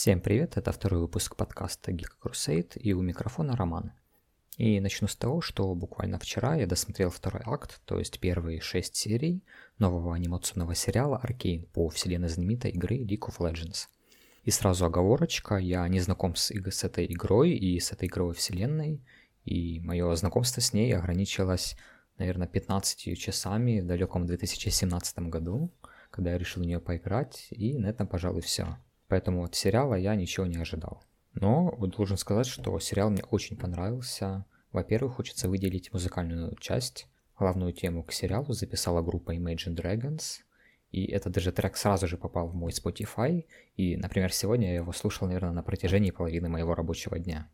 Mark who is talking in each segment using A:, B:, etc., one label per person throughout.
A: Всем привет, это второй выпуск подкаста Geek Crusade и у микрофона Роман. И начну с того, что буквально вчера я досмотрел второй акт, то есть первые шесть серий нового анимационного сериала Arcane по вселенной знаменитой игры League of Legends. И сразу оговорочка, я не знаком с, с этой игрой и с этой игровой вселенной, и мое знакомство с ней ограничилось, наверное, 15 часами в далеком 2017 году, когда я решил в нее поиграть, и на этом, пожалуй, все. Поэтому от сериала я ничего не ожидал. Но должен сказать, что сериал мне очень понравился. Во-первых, хочется выделить музыкальную часть. Главную тему к сериалу записала группа Imagine Dragons. И этот даже трек сразу же попал в мой Spotify. И, например, сегодня я его слушал, наверное, на протяжении половины моего рабочего дня.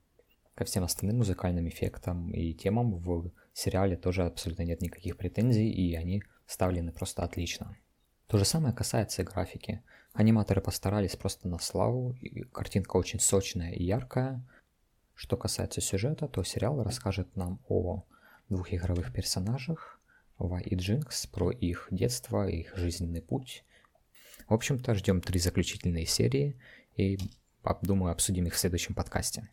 A: Ко всем остальным музыкальным эффектам и темам в сериале тоже абсолютно нет никаких претензий, и они вставлены просто отлично. То же самое касается и графики. Аниматоры постарались просто на славу, и картинка очень сочная и яркая. Что касается сюжета, то сериал расскажет нам о двух игровых персонажах, Ва и Джинкс, про их детство, их жизненный путь. В общем-то, ждем три заключительные серии и, думаю, обсудим их в следующем подкасте.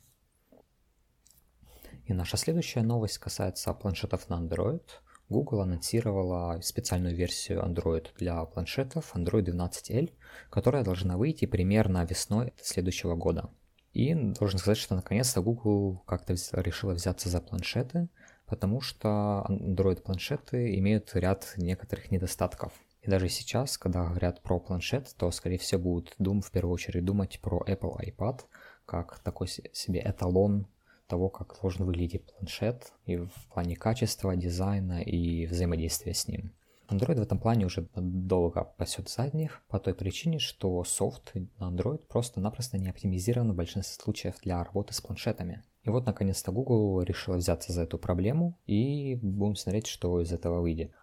A: И наша следующая новость касается планшетов на Android – Google анонсировала специальную версию Android для планшетов Android 12L, которая должна выйти примерно весной следующего года. И должен сказать, что наконец-то Google как-то решила взяться за планшеты, потому что Android-планшеты имеют ряд некоторых недостатков. И даже сейчас, когда говорят про планшет, то, скорее всего, будут дум, в первую очередь думать про Apple iPad, как такой себе эталон того, как должен выглядеть планшет и в плане качества, дизайна и взаимодействия с ним. Android в этом плане уже долго пасет задних по той причине, что софт на Android просто-напросто не оптимизирован в большинстве случаев для работы с планшетами. И вот наконец-то Google решила взяться за эту проблему и будем смотреть, что из этого выйдет.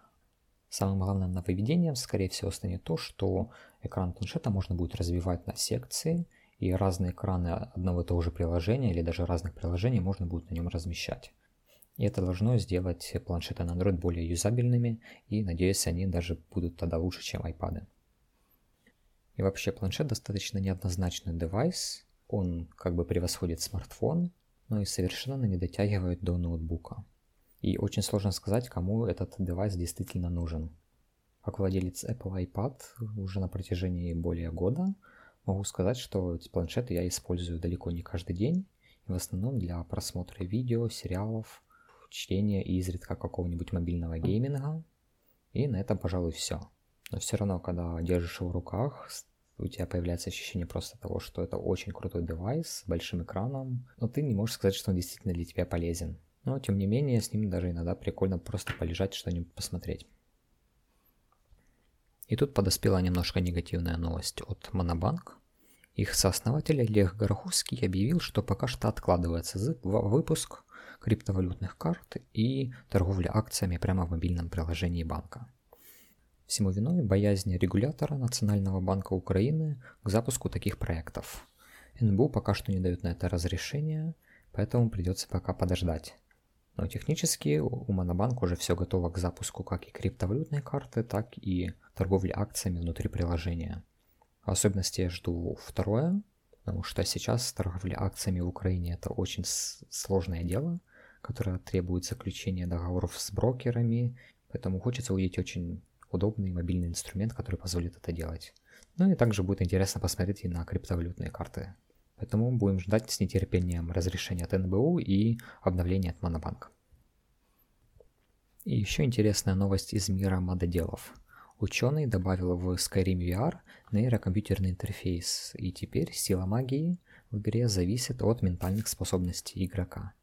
A: Самым главным нововведением, скорее всего, станет то, что экран планшета можно будет развивать на секции – и разные экраны одного и того же приложения или даже разных приложений можно будет на нем размещать. И это должно сделать планшеты на Android более юзабельными, и надеюсь, они даже будут тогда лучше, чем iPad. И вообще планшет достаточно неоднозначный девайс, он как бы превосходит смартфон, но и совершенно не дотягивает до ноутбука. И очень сложно сказать, кому этот девайс действительно нужен. Как владелец Apple iPad уже на протяжении более года – Могу сказать, что эти планшеты я использую далеко не каждый день, в основном для просмотра видео, сериалов, чтения и изредка какого-нибудь мобильного гейминга. И на этом, пожалуй, все. Но все равно, когда держишь его в руках, у тебя появляется ощущение просто того, что это очень крутой девайс с большим экраном, но ты не можешь сказать, что он действительно для тебя полезен. Но, тем не менее, с ним даже иногда прикольно просто полежать, что-нибудь посмотреть. И тут подоспела немножко негативная новость от Монобанк. Их сооснователь Олег Гороховский объявил, что пока что откладывается выпуск криптовалютных карт и торговля акциями прямо в мобильном приложении банка. Всему виной боязнь регулятора Национального банка Украины к запуску таких проектов. НБУ пока что не дают на это разрешения, поэтому придется пока подождать. Но технически у Монобанка уже все готово к запуску как и криптовалютной карты, так и торговли акциями внутри приложения. В особенности я жду второе, потому что сейчас торговля акциями в Украине это очень сложное дело, которое требует заключения договоров с брокерами, поэтому хочется увидеть очень удобный мобильный инструмент, который позволит это делать. Ну и также будет интересно посмотреть и на криптовалютные карты. Поэтому будем ждать с нетерпением разрешения от НБУ и обновления от Монобанка. И еще интересная новость из мира мододелов. Ученый добавил в Skyrim VR нейрокомпьютерный интерфейс, и теперь сила магии в игре зависит от ментальных способностей игрока.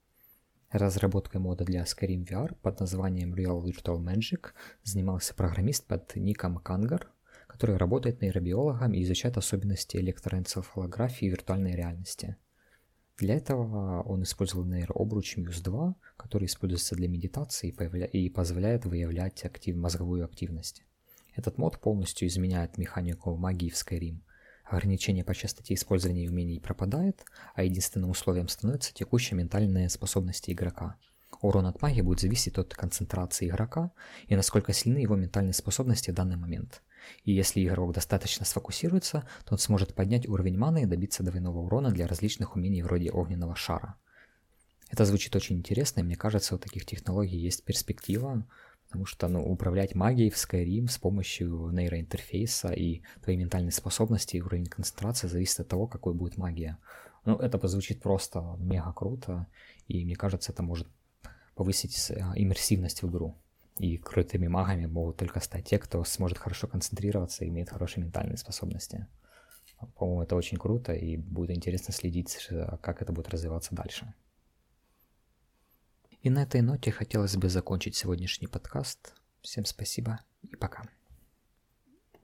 A: Разработкой мода для Skyrim VR под названием Real Virtual Magic занимался программист под ником Кангар, который работает нейробиологом и изучает особенности электроэнцефалографии виртуальной реальности. Для этого он использовал нейрообруч Muse 2, который используется для медитации и позволяет выявлять актив, мозговую активность. Этот мод полностью изменяет механику магии в Skyrim. Ограничение по частоте использования умений пропадает, а единственным условием становится текущая ментальная способность игрока. Урон от магии будет зависеть от концентрации игрока и насколько сильны его ментальные способности в данный момент – И если игрок достаточно сфокусируется, то он сможет поднять уровень маны и добиться двойного урона для различных умений вроде огненного шара. Это звучит очень интересно, и мне кажется, у таких технологий есть перспектива, потому что ну, управлять магией в Skyrim с помощью нейроинтерфейса и твоей ментальной способности и уровень концентрации зависит от того, какой будет магия. Ну, это звучит просто мега круто, и мне кажется, это может повысить э, иммерсивность в игру. И крутыми магами могут только стать те, кто сможет хорошо концентрироваться и имеет хорошие ментальные способности. По-моему, это очень круто, и будет интересно следить, как это будет развиваться дальше. И на этой ноте хотелось бы закончить сегодняшний подкаст. Всем спасибо и пока.